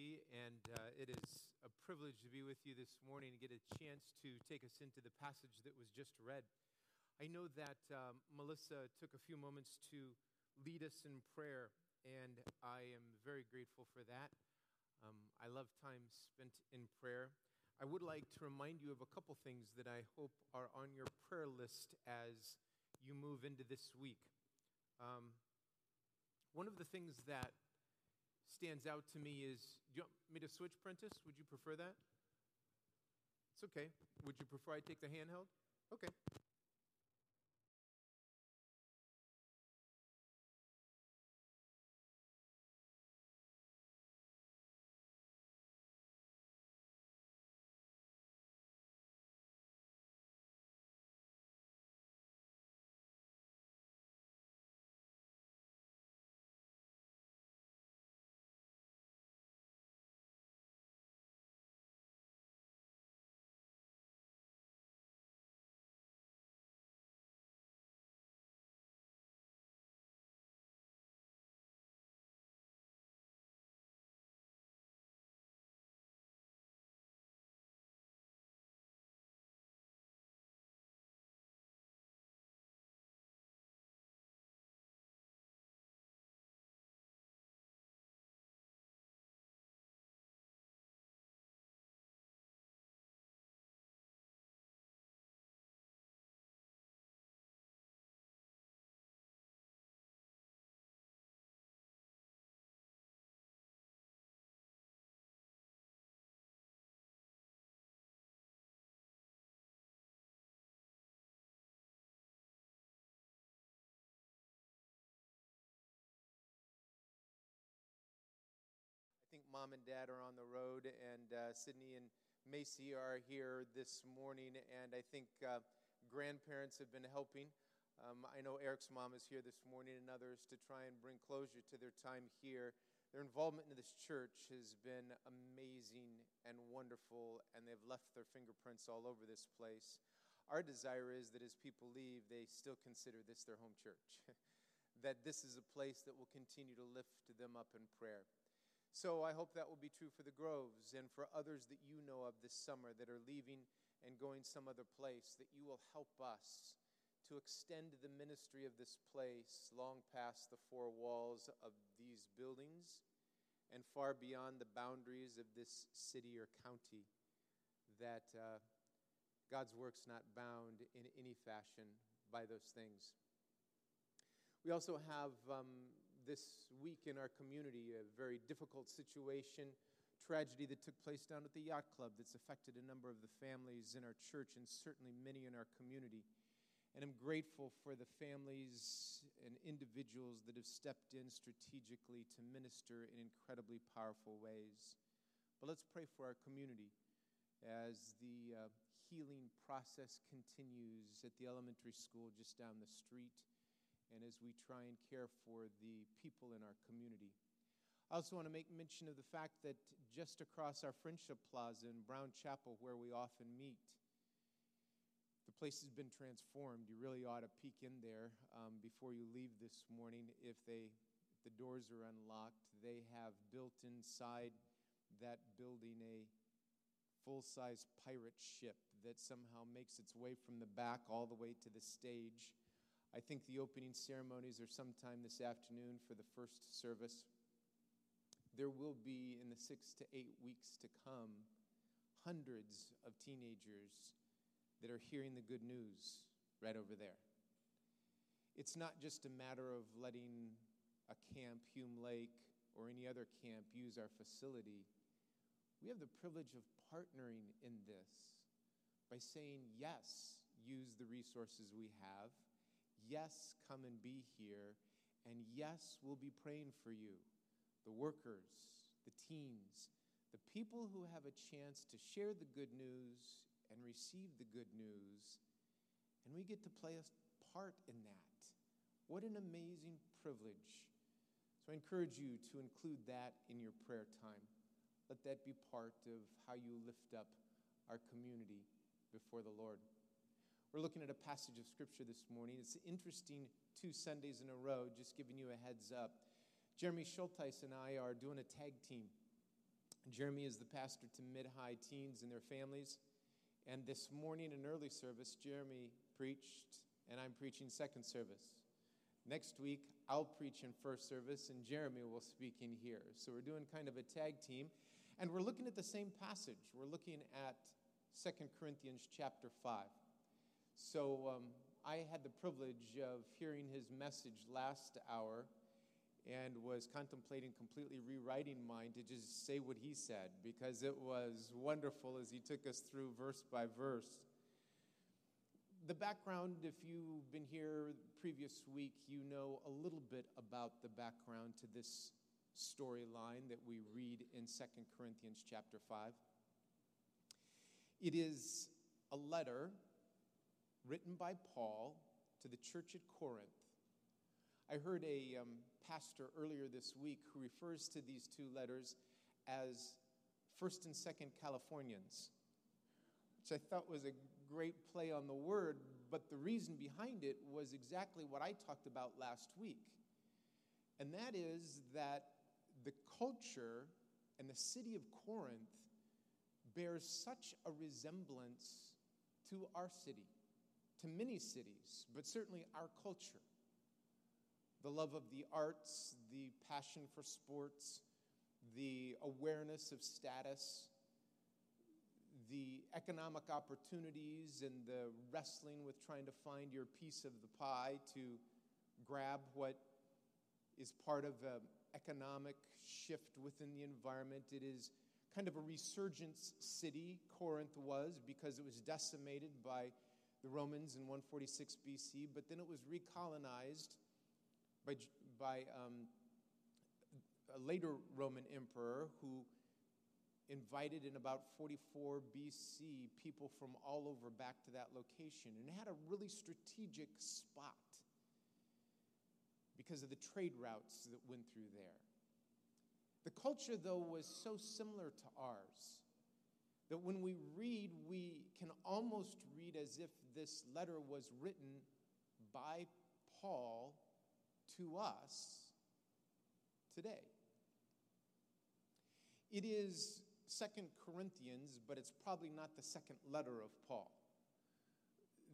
And uh, it is a privilege to be with you this morning and get a chance to take us into the passage that was just read. I know that um, Melissa took a few moments to lead us in prayer, and I am very grateful for that. Um, I love time spent in prayer. I would like to remind you of a couple things that I hope are on your prayer list as you move into this week. Um, one of the things that stands out to me is do you want me to switch, Prentice? Would you prefer that? It's okay. Would you prefer I take the handheld? Okay. Mom and dad are on the road, and uh, Sydney and Macy are here this morning, and I think uh, grandparents have been helping. Um, I know Eric's mom is here this morning, and others to try and bring closure to their time here. Their involvement in this church has been amazing and wonderful, and they've left their fingerprints all over this place. Our desire is that as people leave, they still consider this their home church, that this is a place that will continue to lift them up in prayer. So I hope that will be true for the Groves and for others that you know of this summer that are leaving and going some other place, that you will help us to extend the ministry of this place long past the four walls of these buildings and far beyond the boundaries of this city or county, that uh, God's work's not bound in any fashion by those things. We also have um, this week in our community a very difficult situation, tragedy that took place down at the yacht club that's affected a number of the families in our church and certainly many in our community. And I'm grateful for the families and individuals that have stepped in strategically to minister in incredibly powerful ways. But let's pray for our community as the uh, healing process continues at the elementary school just down the street and as we try and care for the people in our community. I also want to make mention of the fact that just across our Friendship Plaza in Brown Chapel, where we often meet, the place has been transformed. You really ought to peek in there um, before you leave this morning. If they, if the doors are unlocked, they have built inside that building a full size pirate ship that somehow makes its way from the back all the way to the stage I think the opening ceremonies are sometime this afternoon for the first service. There will be, in the six to eight weeks to come, hundreds of teenagers that are hearing the good news right over there. It's not just a matter of letting a camp, Hume Lake, or any other camp use our facility. We have the privilege of partnering in this by saying, yes, use the resources we have Yes, come and be here. And yes, we'll be praying for you. The workers, the teens, the people who have a chance to share the good news and receive the good news. And we get to play a part in that. What an amazing privilege. So I encourage you to include that in your prayer time. Let that be part of how you lift up our community before the Lord. We're looking at a passage of Scripture this morning. It's interesting two Sundays in a row, just giving you a heads up. Jeremy Schulteis and I are doing a tag team. Jeremy is the pastor to mid high teens and their families. And this morning in early service, Jeremy preached, and I'm preaching second service. Next week, I'll preach in first service, and Jeremy will speak in here. So we're doing kind of a tag team, and we're looking at the same passage. We're looking at Second Corinthians chapter 5. So um, I had the privilege of hearing his message last hour and was contemplating completely rewriting mine to just say what he said because it was wonderful as he took us through verse by verse. The background, if you've been here previous week, you know a little bit about the background to this storyline that we read in 2 Corinthians chapter 5. It is a letter written by Paul to the church at Corinth. I heard a um, pastor earlier this week who refers to these two letters as First and Second Californians, which I thought was a great play on the word, but the reason behind it was exactly what I talked about last week. And that is that the culture and the city of Corinth bears such a resemblance to our city, to many cities, but certainly our culture the love of the arts, the passion for sports, the awareness of status, the economic opportunities, and the wrestling with trying to find your piece of the pie to grab what is part of an economic shift within the environment. It is kind of a resurgence city, Corinth was, because it was decimated by the Romans in 146 BC, but then it was recolonized by, by um, a later Roman emperor who invited in about 44 BC people from all over back to that location and had a really strategic spot because of the trade routes that went through there. The culture, though, was so similar to ours that when we read, we can almost read as if this letter was written by Paul to us today. It is Second Corinthians, but it's probably not the second letter of Paul.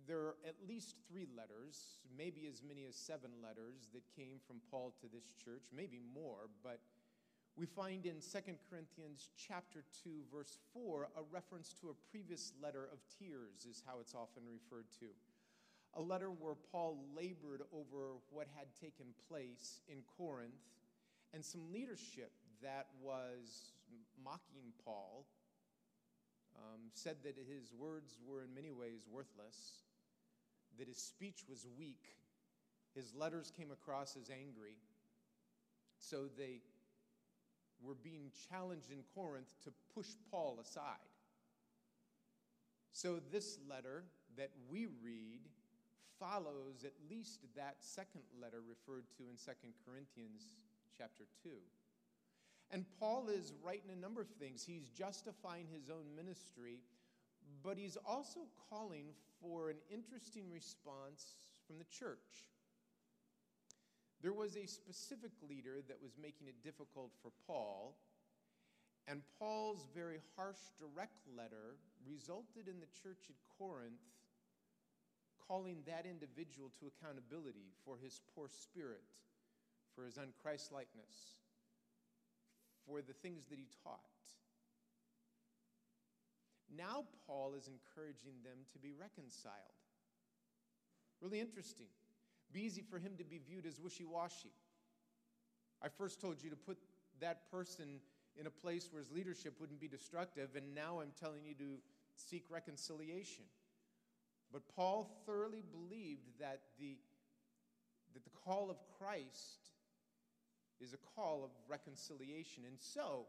There are at least three letters, maybe as many as seven letters that came from Paul to this church, maybe more, but we find in Second Corinthians chapter 2 verse 4 a reference to a previous letter of tears is how it's often referred to a letter where Paul labored over what had taken place in Corinth and some leadership that was mocking Paul, um, said that his words were in many ways worthless, that his speech was weak, his letters came across as angry. So they were being challenged in Corinth to push Paul aside. So, this letter that we read follows at least that second letter referred to in 2 Corinthians chapter 2. And Paul is writing a number of things. He's justifying his own ministry, but he's also calling for an interesting response from the church. There was a specific leader that was making it difficult for Paul, and Paul's very harsh, direct letter resulted in the church at Corinth calling that individual to accountability for his poor spirit, for his unChristlikeness, for the things that he taught. Now, Paul is encouraging them to be reconciled. Really interesting. Be easy for him to be viewed as wishy washy. I first told you to put that person in a place where his leadership wouldn't be destructive, and now I'm telling you to seek reconciliation. But Paul thoroughly believed that the, that the call of Christ is a call of reconciliation. And so,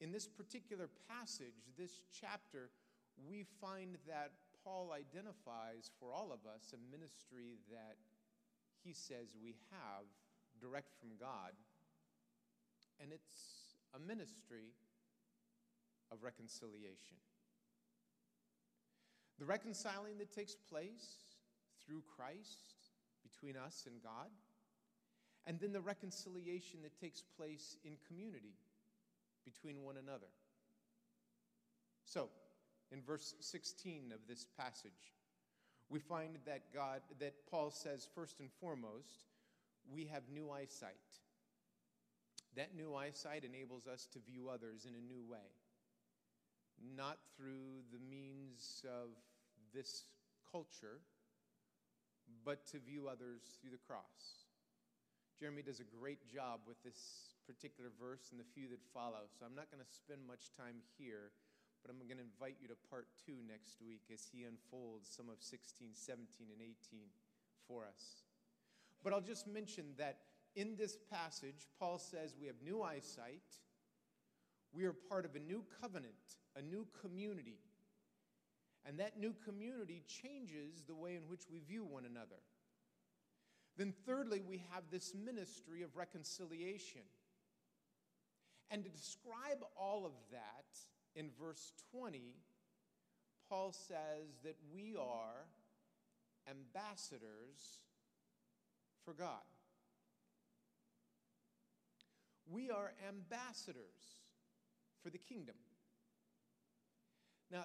in this particular passage, this chapter, we find that Paul identifies for all of us a ministry that he says we have direct from God. And it's a ministry of reconciliation. The reconciling that takes place through Christ between us and God, and then the reconciliation that takes place in community between one another. So, in verse 16 of this passage, we find that God, that Paul says, first and foremost, we have new eyesight. That new eyesight enables us to view others in a new way, not through the means of this culture, but to view others through the cross. Jeremy does a great job with this particular verse and the few that follow, so I'm not going to spend much time here, but I'm going to invite you to part two next week as he unfolds some of 16, 17, and 18 for us. But I'll just mention that in this passage, Paul says we have new eyesight, we are part of a new covenant, a new community. And that new community changes the way in which we view one another. Then, thirdly, we have this ministry of reconciliation. And to describe all of that in verse 20, Paul says that we are ambassadors for God. We are ambassadors for the kingdom. Now,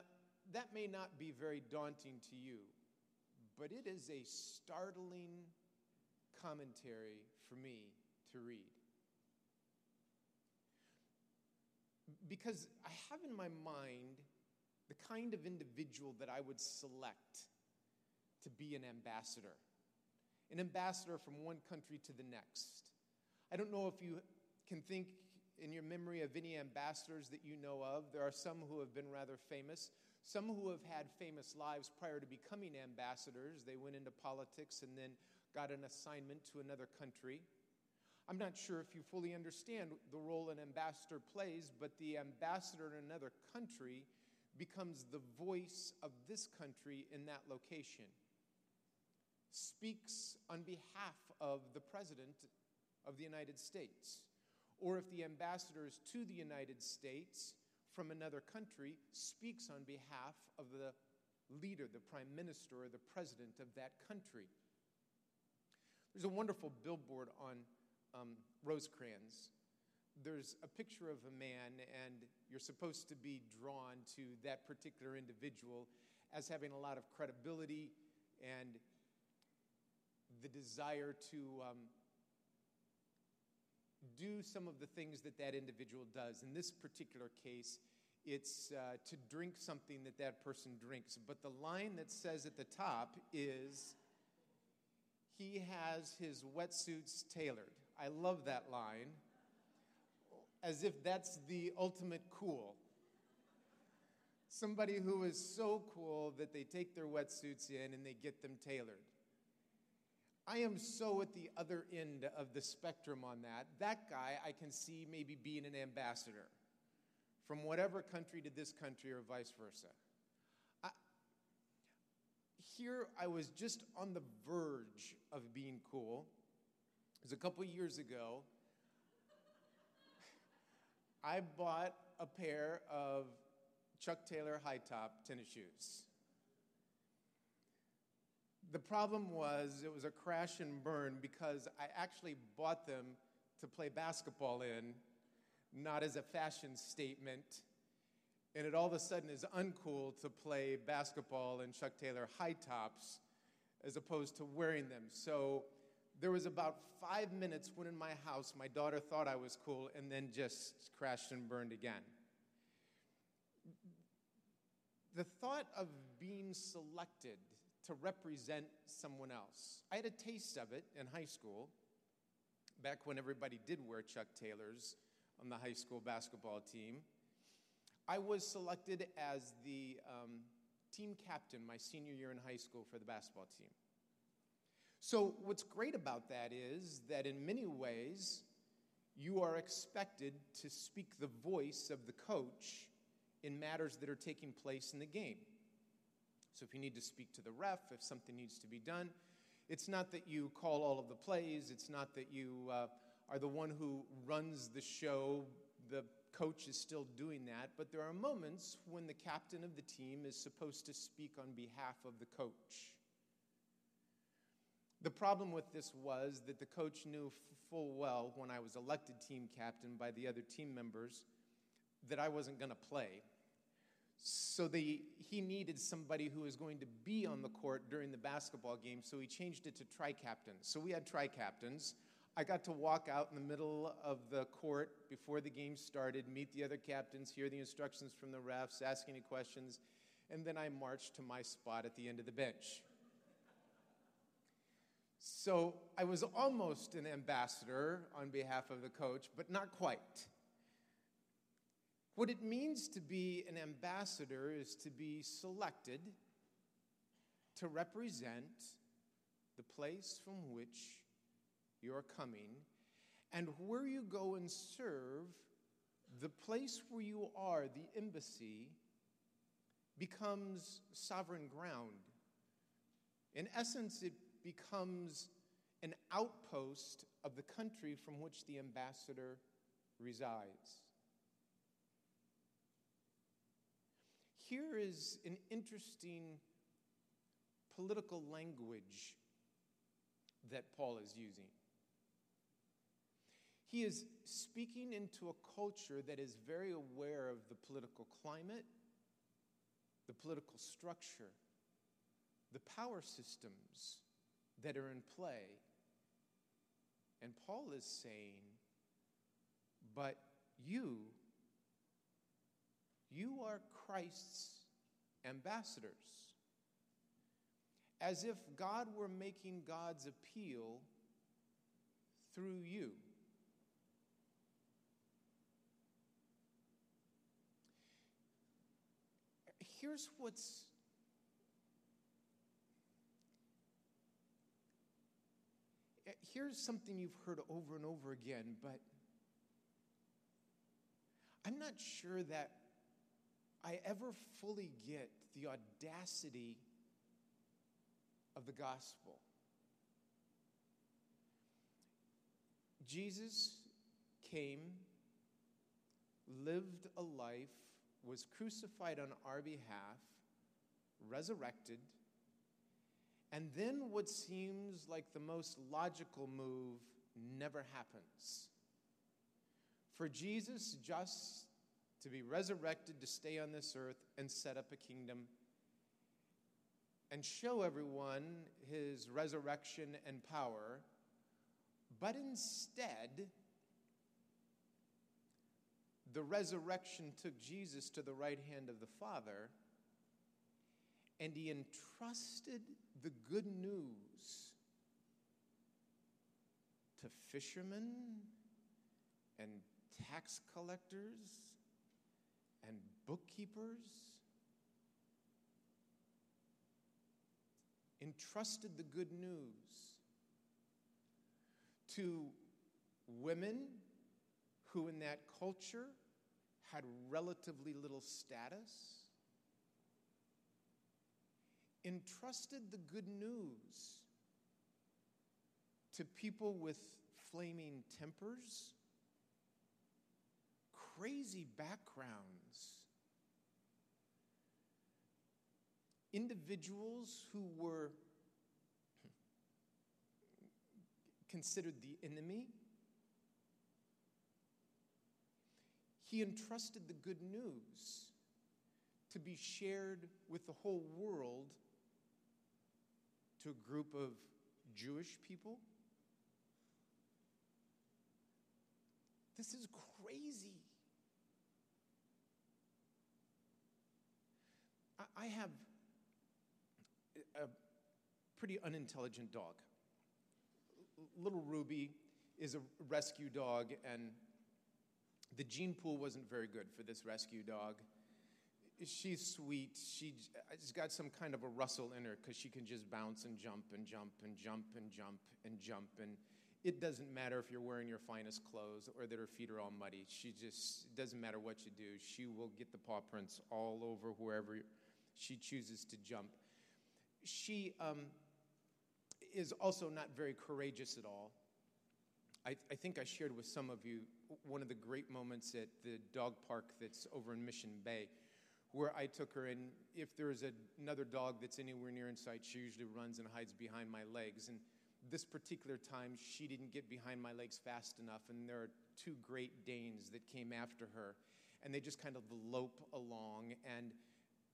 that may not be very daunting to you, but it is a startling commentary for me to read. Because I have in my mind the kind of individual that I would select to be an ambassador, an ambassador from one country to the next. I don't know if you can think in your memory of any ambassadors that you know of. There are some who have been rather famous, some who have had famous lives prior to becoming ambassadors. They went into politics and then got an assignment to another country. I'm not sure if you fully understand the role an ambassador plays, but the ambassador in another country becomes the voice of this country in that location, speaks on behalf of the President of the United States or if the ambassador is to the United States from another country, speaks on behalf of the leader, the prime minister, or the president of that country. There's a wonderful billboard on um, Rosecrans. There's a picture of a man, and you're supposed to be drawn to that particular individual as having a lot of credibility and the desire to um, do some of the things that that individual does. In this particular case, it's uh, to drink something that that person drinks. But the line that says at the top is, he has his wetsuits tailored. I love that line, as if that's the ultimate cool. Somebody who is so cool that they take their wetsuits in and they get them tailored. I am so at the other end of the spectrum on that. That guy I can see maybe being an ambassador from whatever country to this country or vice versa. Here I was just on the verge of being cool. Was a couple years ago. I bought a pair of Chuck Taylor high top tennis shoes. The problem was it was a crash and burn because I actually bought them to play basketball in, not as a fashion statement. And it all of a sudden is uncool to play basketball in Chuck Taylor high tops as opposed to wearing them. So there was about five minutes when in my house my daughter thought I was cool and then just crashed and burned again. The thought of being selected to represent someone else. I had a taste of it in high school, back when everybody did wear Chuck Taylors on the high school basketball team. I was selected as the um, team captain my senior year in high school for the basketball team. So, what's great about that is that in many ways, you are expected to speak the voice of the coach in matters that are taking place in the game. So if you need to speak to the ref, if something needs to be done, it's not that you call all of the plays, it's not that you uh, are the one who runs the show. The coach is still doing that, but there are moments when the captain of the team is supposed to speak on behalf of the coach. The problem with this was that the coach knew full well when I was elected team captain by the other team members that I wasn't going to play. So they, he needed somebody who was going to be on the court during the basketball game, so he changed it to tri captains. So we had tri captains. I got to walk out in the middle of the court before the game started, meet the other captains, hear the instructions from the refs, ask any questions, and then I marched to my spot at the end of the bench. So I was almost an ambassador on behalf of the coach, but not quite. What it means to be an ambassador is to be selected to represent the place from which you're coming, and where you go and serve, the place where you are, the embassy, becomes sovereign ground. In essence, it becomes an outpost of the country from which the ambassador resides. Here is an interesting political language that Paul is using. He is speaking into a culture that is very aware of the political climate, the political structure, the power systems that are in play. And Paul is saying, but you, you are Christ's ambassadors. As if God were making God's appeal through you. Here's what's here's something you've heard over and over again, but I'm not sure that I ever fully get the audacity of the gospel. Jesus came, lived a life, was crucified on our behalf, resurrected, and then what seems like the most logical move never happens. For Jesus just to be resurrected to stay on this earth and set up a kingdom and show everyone his resurrection and power, but instead, the resurrection took Jesus to the right hand of the Father, and he entrusted the good news to fishermen and tax collectors and bookkeepers. Entrusted the good news to women who, in that culture, had relatively little status, entrusted the good news to people with flaming tempers, crazy backgrounds, individuals who were considered the enemy. He entrusted the good news to be shared with the whole world to a group of Jewish people. This is crazy. I have a pretty unintelligent dog. Little Ruby is a rescue dog, and the gene pool wasn't very good for this rescue dog. She's sweet. She's got some kind of a Russell in her because she can just bounce and jump and jump and jump and jump and jump. And it doesn't matter if you're wearing your finest clothes or that her feet are all muddy. She just, it doesn't matter what you do. She will get the paw prints all over wherever she chooses to jump. She um, is also not very courageous at all. I, I, think I shared with some of you one of the great moments at the dog park that's over in Mission Bay, where I took her, and if there is a, another dog that's anywhere near in sight, she usually runs and hides behind my legs. And this particular time, she didn't get behind my legs fast enough, and there are two Great Danes that came after her, and they just kind of lope along. And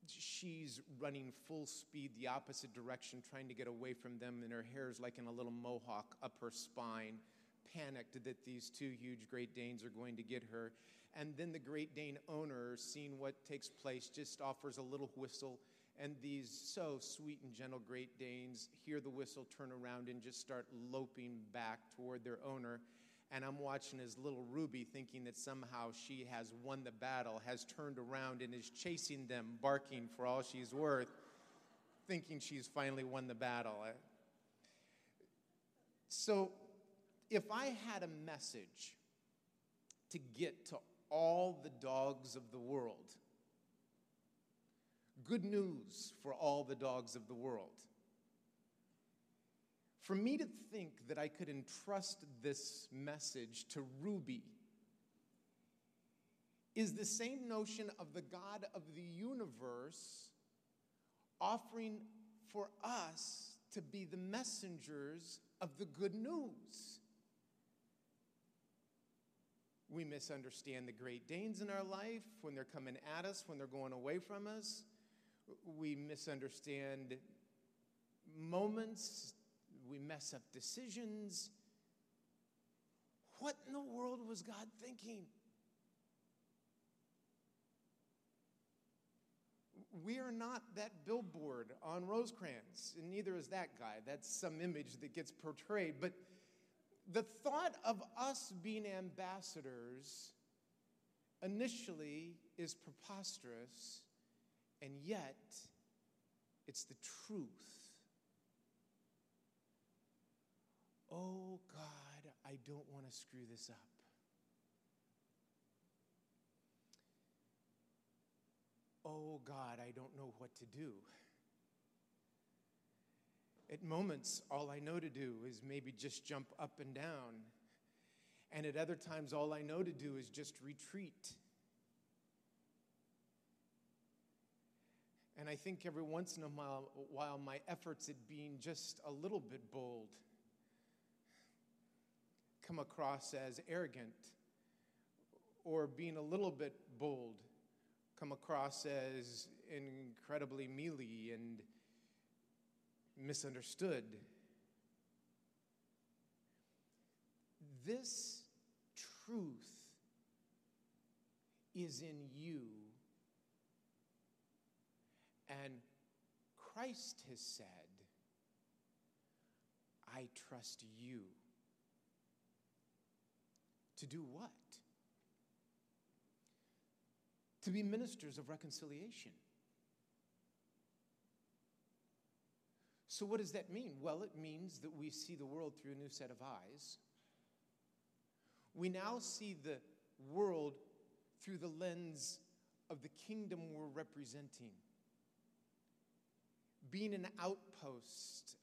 she's running full speed the opposite direction, trying to get away from them, and her hair is like in a little mohawk up her spine, panicked that these two huge Great Danes are going to get her. And then the Great Dane owner, seeing what takes place, just offers a little whistle. And these so sweet and gentle Great Danes hear the whistle, turn around, and just start loping back toward their owner. And I'm watching as little Ruby, thinking that somehow she has won the battle, has turned around and is chasing them, barking for all she's worth, thinking she's finally won the battle. So, if I had a message to get to all the dogs of the world. Good news for all the dogs of the world. For me to think that I could entrust this message to Ruby is the same notion of the God of the universe offering for us to be the messengers of the good news. We misunderstand the Great Danes in our life when they're coming at us, when they're going away from us. We misunderstand moments. We mess up decisions. What in the world was God thinking? We are not that billboard on Rosecrans, and neither is that guy. That's some image that gets portrayed. But the thought of us being ambassadors initially is preposterous, and yet it's the truth. Oh God, I don't want to screw this up. Oh God, I don't know what to do. At moments, all I know to do is maybe just jump up and down. And at other times, all I know to do is just retreat. And I think every once in a while, my efforts at being just a little bit bold come across as arrogant, or being a little bit bold come across as incredibly mealy and misunderstood. This truth is in you. And Christ has said, I trust you. To do what? To be ministers of reconciliation. So, what does that mean? Well, it means that we see the world through a new set of eyes. We now see the world through the lens of the kingdom we're representing, being an outpost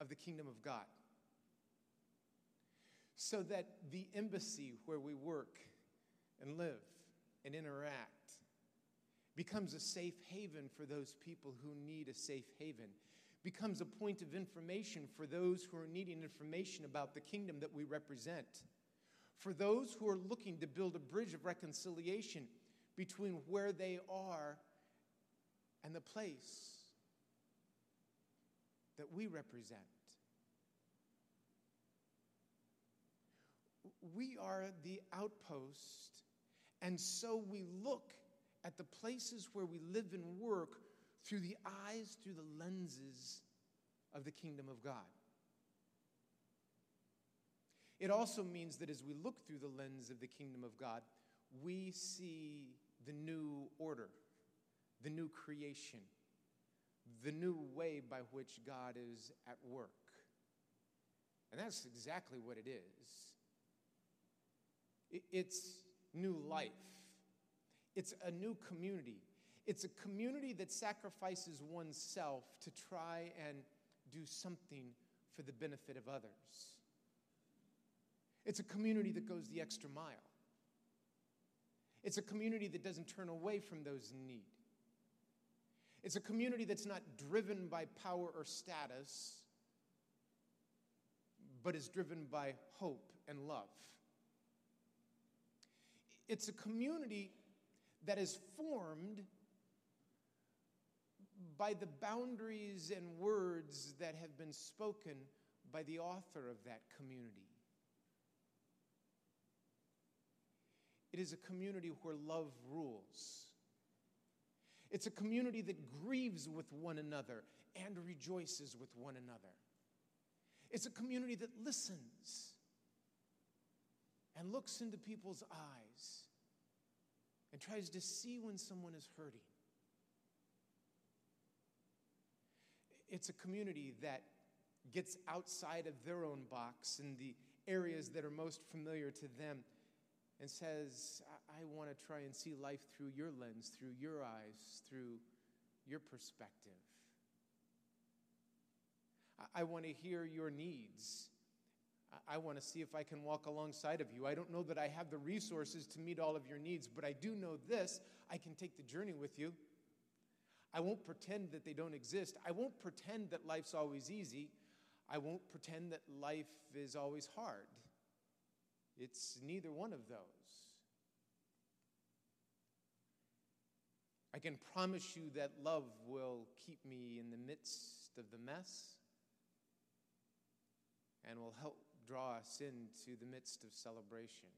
of the kingdom of God. So that the embassy where we work and live and interact becomes a safe haven for those people who need a safe haven becomes a point of information for those who are needing information about the kingdom that we represent. For those who are looking to build a bridge of reconciliation between where they are and the place that we represent. We are the outpost, and so we look at the places where we live and work through the eyes, through the lenses of the kingdom of God. It also means that as we look through the lens of the kingdom of God, we see the new order, the new creation, the new way by which God is at work. And that's exactly what it is it's new life, it's a new community, it's a community that sacrifices oneself to try and do something for the benefit of others. It's a community that goes the extra mile. It's a community that doesn't turn away from those in need. It's a community that's not driven by power or status, but is driven by hope and love. It's a community that is formed by the boundaries and words that have been spoken by the author of that community. It is a community where love rules. It's a community that grieves with one another and rejoices with one another. It's a community that listens and looks into people's eyes and tries to see when someone is hurting. It's a community that gets outside of their own box in the areas that are most familiar to them and says, I, I want to try and see life through your lens, through your eyes, through your perspective. I, I want to hear your needs. I, I want to see if I can walk alongside of you. I don't know that I have the resources to meet all of your needs, but I do know this I can take the journey with you. I won't pretend that they don't exist. I won't pretend that life's always easy. I won't pretend that life is always hard. It's neither one of those. I can promise you that love will keep me in the midst of the mess and will help draw us into the midst of celebration.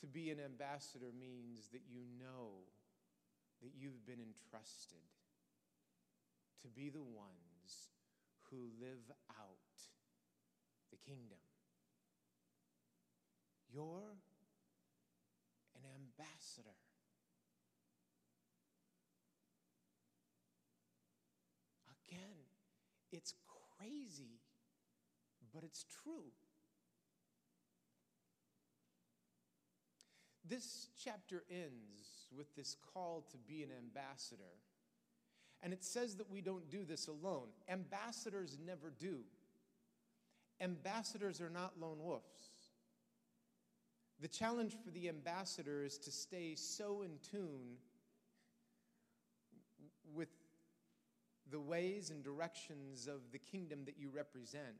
To be an ambassador means that you know that you've been entrusted to be the ones who live out the kingdom. You're an ambassador. Again, it's crazy, but it's true. This chapter ends with this call to be an ambassador. And it says that we don't do this alone. Ambassadors never do. Ambassadors are not lone wolves. The challenge for the ambassador is to stay so in tune with the ways and directions of the kingdom that you represent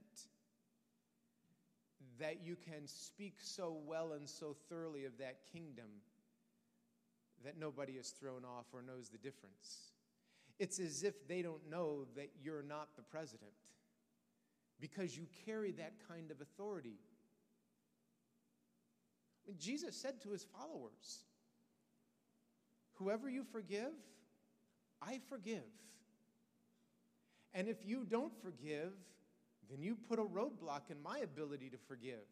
that you can speak so well and so thoroughly of that kingdom that nobody is thrown off or knows the difference. It's as if they don't know that you're not the president because you carry that kind of authority. When Jesus said to his followers, Whoever you forgive, I forgive. And if you don't forgive, then you put a roadblock in my ability to forgive.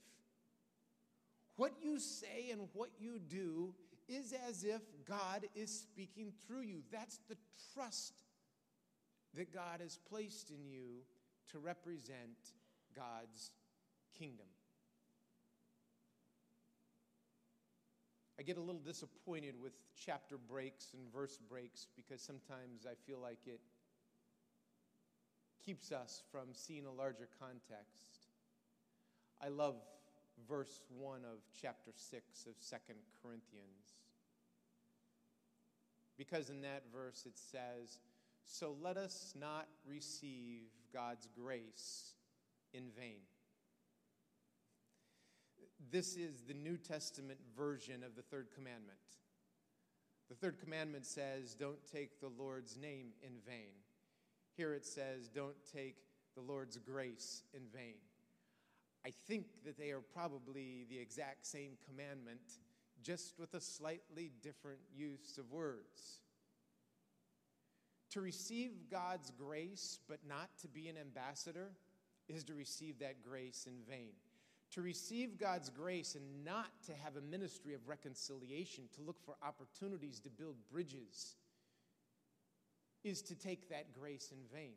What you say and what you do is as if God is speaking through you. That's the trust that God has placed in you to represent God's kingdom. I get a little disappointed with chapter breaks and verse breaks because sometimes I feel like it keeps us from seeing a larger context. I love verse 1 of chapter 6 of Second Corinthians. Because in that verse it says, So let us not receive God's grace in vain. This is the New Testament version of the third commandment. The third commandment says, Don't take the Lord's name in vain. Here it says, Don't take the Lord's grace in vain. I think that they are probably the exact same commandment, just with a slightly different use of words. To receive God's grace, but not to be an ambassador, is to receive that grace in vain. To receive God's grace and not to have a ministry of reconciliation, to look for opportunities to build bridges, is to take that grace in vain.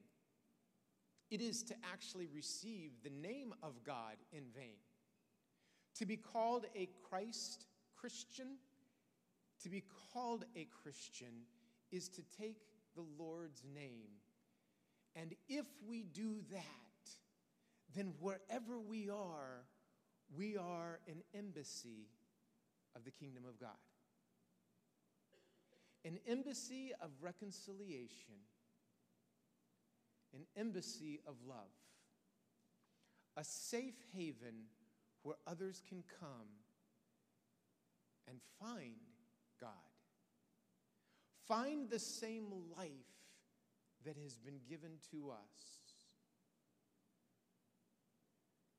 It is to actually receive the name of God in vain. To be called a Christ Christian, to be called a Christian is to take the Lord's name. And if we do that, then wherever we are, we are an embassy of the kingdom of God. An embassy of reconciliation an embassy of love, a safe haven where others can come and find God find the same life that has been given to us.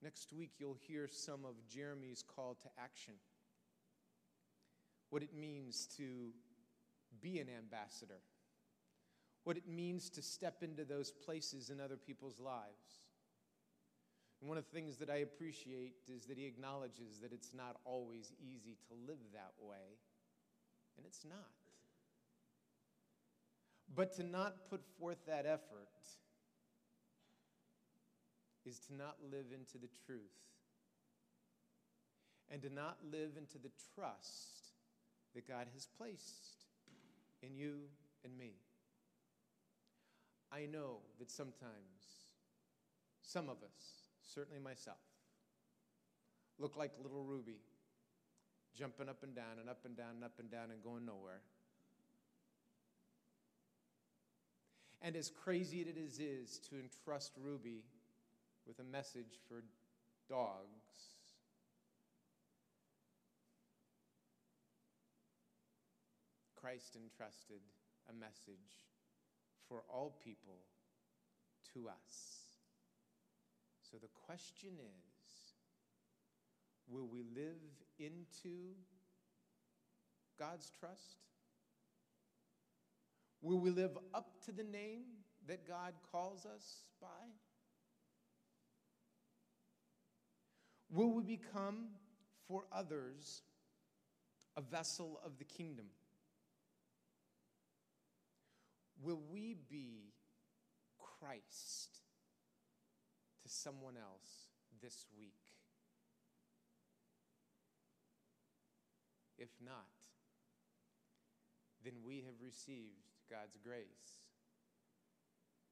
Next week, you'll hear some of Jeremy's call to action. What it means to be an ambassador, what it means to step into those places in other people's lives. And one of the things that I appreciate is that he acknowledges that it's not always easy to live that way, and it's not. But to not put forth that effort is to not live into the truth and to not live into the trust that God has placed in you and me. I know that sometimes some of us, certainly myself, look like little Ruby, jumping up and down and up and down and up and down and going nowhere. And as crazy as it is to entrust Ruby with a message for dogs, Christ entrusted a message for all people to us. So the question is will we live into God's trust? Will we live up to the name that God calls us by? Will we become for others a vessel of the kingdom? Will we be Christ to someone else this week? If not, then we have received God's grace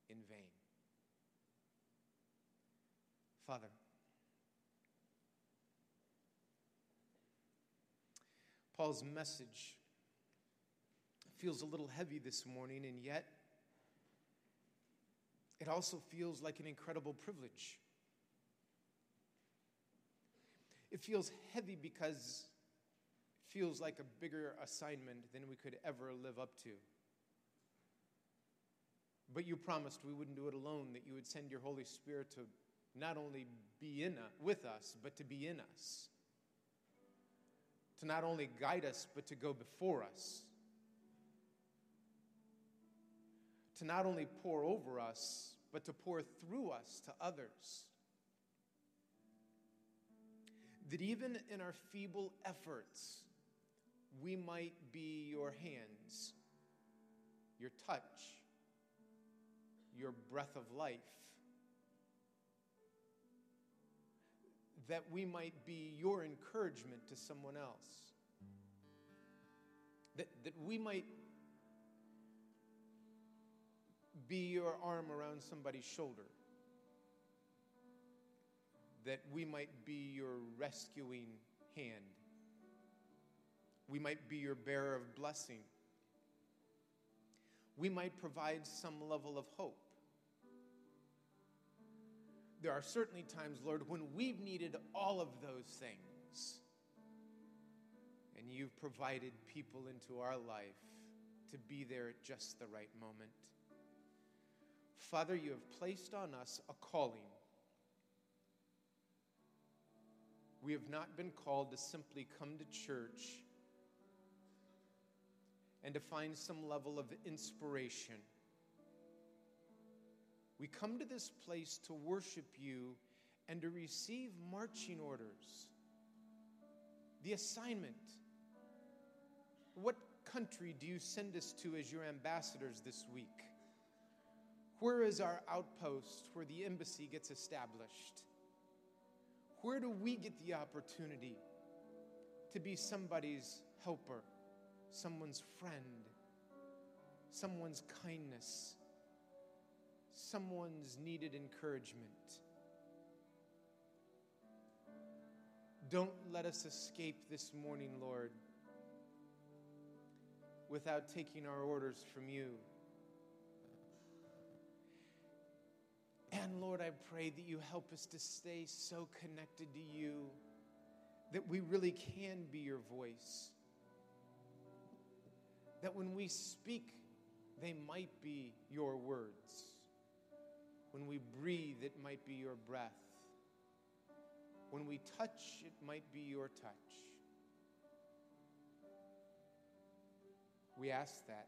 in vain. Father, Paul's message feels a little heavy this morning, and yet it also feels like an incredible privilege. It feels heavy because it feels like a bigger assignment than we could ever live up to. But you promised we wouldn't do it alone, that you would send your Holy Spirit to not only be in us, with us, but to be in us. To not only guide us, but to go before us. To not only pour over us, but to pour through us to others. That even in our feeble efforts, we might be your hands, your touch, your breath of life. That we might be your encouragement to someone else. That, that we might be your arm around somebody's shoulder. That we might be your rescuing hand. We might be your bearer of blessing. We might provide some level of hope. There are certainly times, Lord, when we've needed all of those things. And you've provided people into our life to be there at just the right moment. Father, you have placed on us a calling. We have not been called to simply come to church and to find some level of inspiration. We come to this place to worship you and to receive marching orders. The assignment. What country do you send us to as your ambassadors this week? Where is our outpost where the embassy gets established? Where do we get the opportunity to be somebody's helper, someone's friend, someone's kindness? someone's needed encouragement. Don't let us escape this morning, Lord, without taking our orders from you. And Lord, I pray that you help us to stay so connected to you that we really can be your voice. that when we speak, they might be your words. When we breathe, it might be your breath. When we touch, it might be your touch. We ask that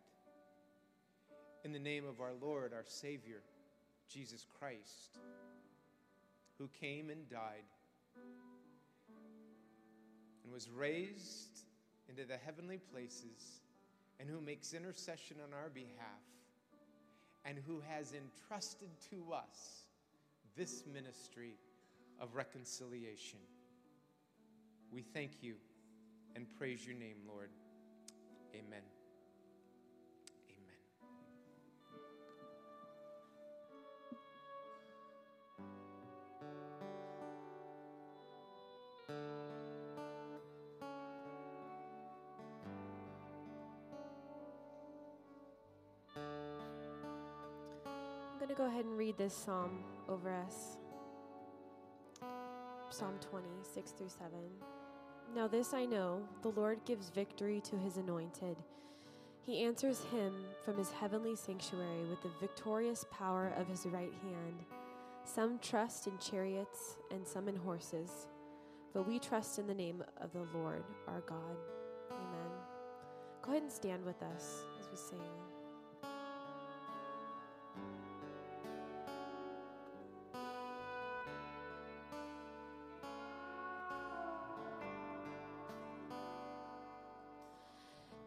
in the name of our Lord, our Savior, Jesus Christ, who came and died and was raised into the heavenly places and who makes intercession on our behalf and who has entrusted to us this ministry of reconciliation. We thank you and praise your name, Lord. Amen. Going to go ahead and read this psalm over us Psalm 20, 6 through 7. Now, this I know the Lord gives victory to his anointed. He answers him from his heavenly sanctuary with the victorious power of his right hand. Some trust in chariots and some in horses, but we trust in the name of the Lord our God. Amen. Go ahead and stand with us as we sing.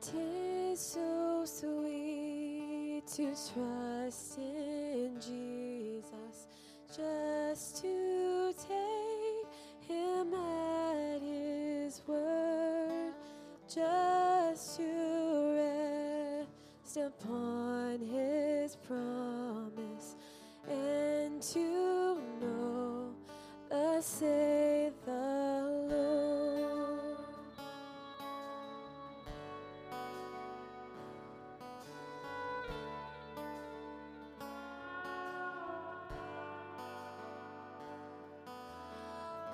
Tis so sweet to trust in Jesus, just to take him at his word, just to rest upon his promise, and to know the say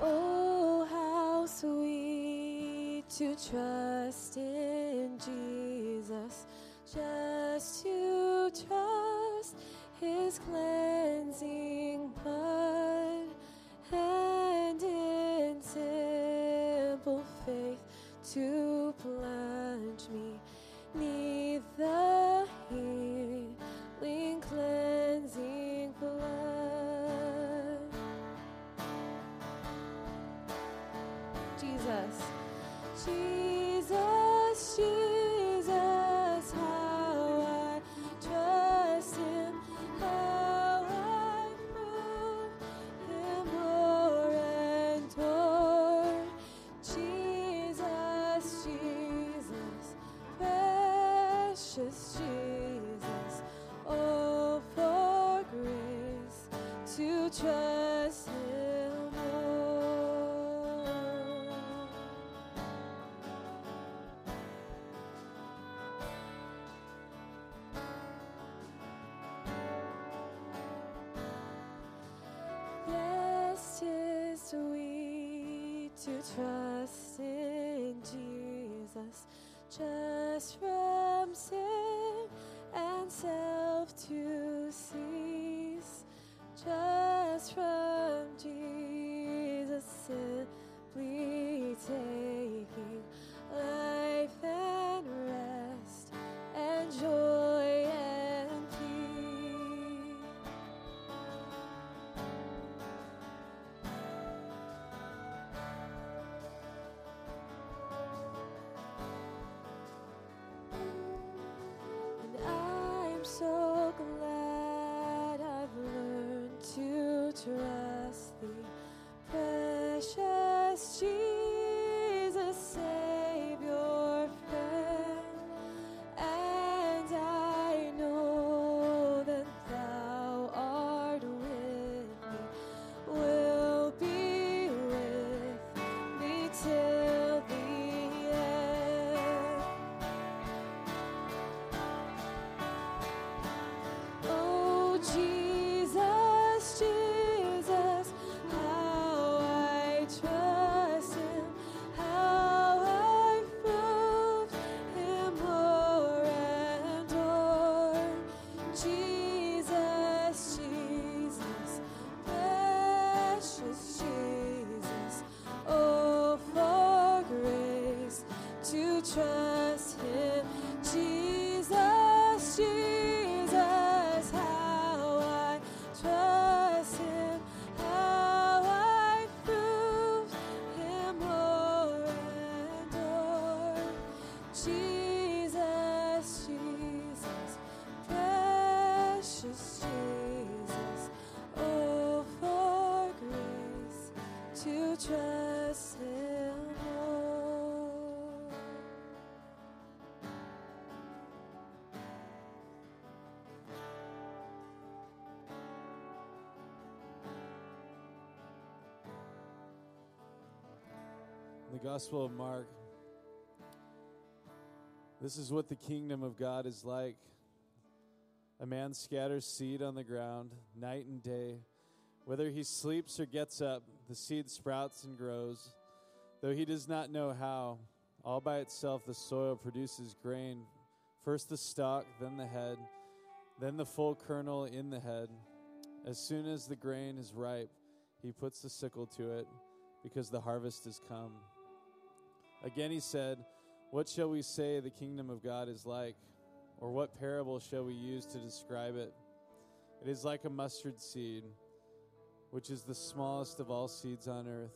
Oh, how sweet to trust in Jesus, just to trust his cleansing blood, and in simple faith to trust Him more. To trust in Jesus, just the Gospel of Mark. This is what the kingdom of God is like. A man scatters seed on the ground night and day. Whether he sleeps or gets up, the seed sprouts and grows. Though he does not know how, all by itself the soil produces grain first the stalk, then the head, then the full kernel in the head. As soon as the grain is ripe, he puts the sickle to it, because the harvest has come. Again he said, What shall we say the kingdom of God is like? Or what parable shall we use to describe it? It is like a mustard seed, which is the smallest of all seeds on earth.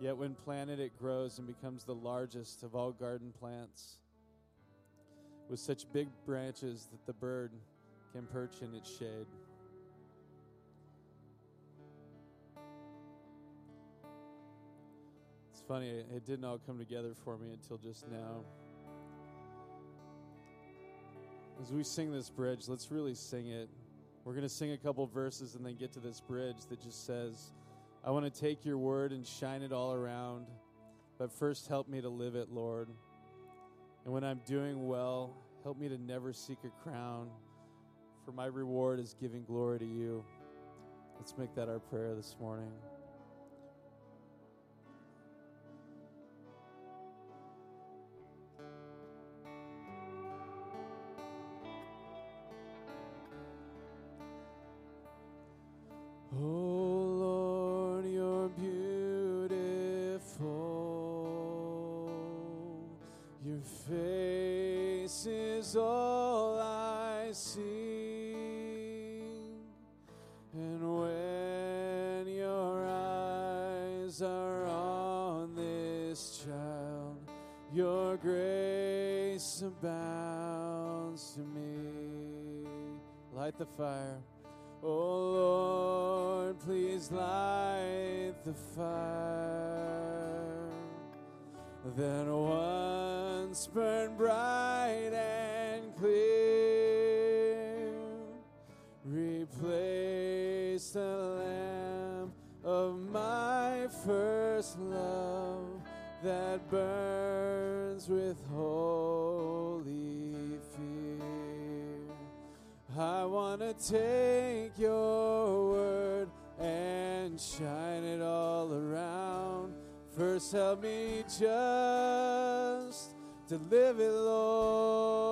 Yet when planted, it grows and becomes the largest of all garden plants, with such big branches that the bird can perch in its shade. Funny, it didn't all come together for me until just now. As we sing this bridge, let's really sing it. We're going to sing a couple verses and then get to this bridge that just says, I want to take your word and shine it all around, but first help me to live it, Lord. And when I'm doing well, help me to never seek a crown, for my reward is giving glory to you. Let's make that our prayer this morning. Oh Lord, you're beautiful. Your face is all I see. And when your eyes are on this child, your grace abounds to me. Light the fire. Oh Lord, please light the fire that once burned bright and clear. Replace the lamp of my first love that burns To take your word and shine it all around. First, help me just to live it, Lord.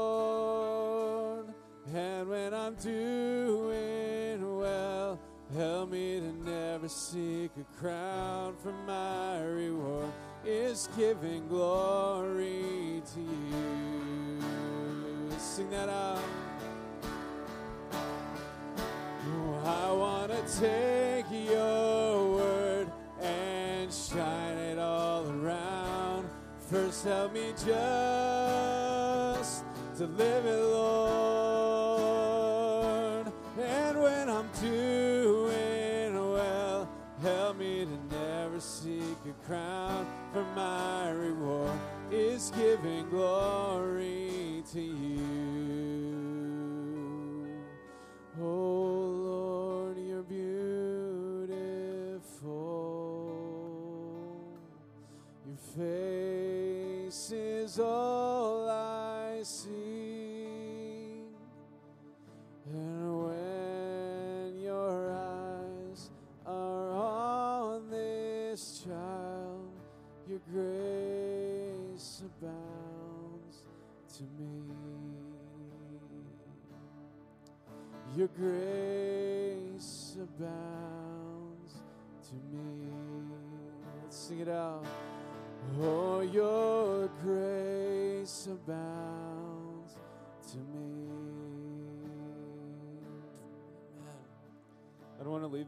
And when I'm doing well, help me to never seek a crown, for my reward is giving glory to you. Sing that out. I want to take your word and shine it all around. First, help me just to live it, Lord. And when I'm doing well, help me to never seek a crown, for my reward is giving glory to you. Is all I see. And when your eyes are on this child, your grace abounds to me. Your grace to me. Amen. I don't want to leave.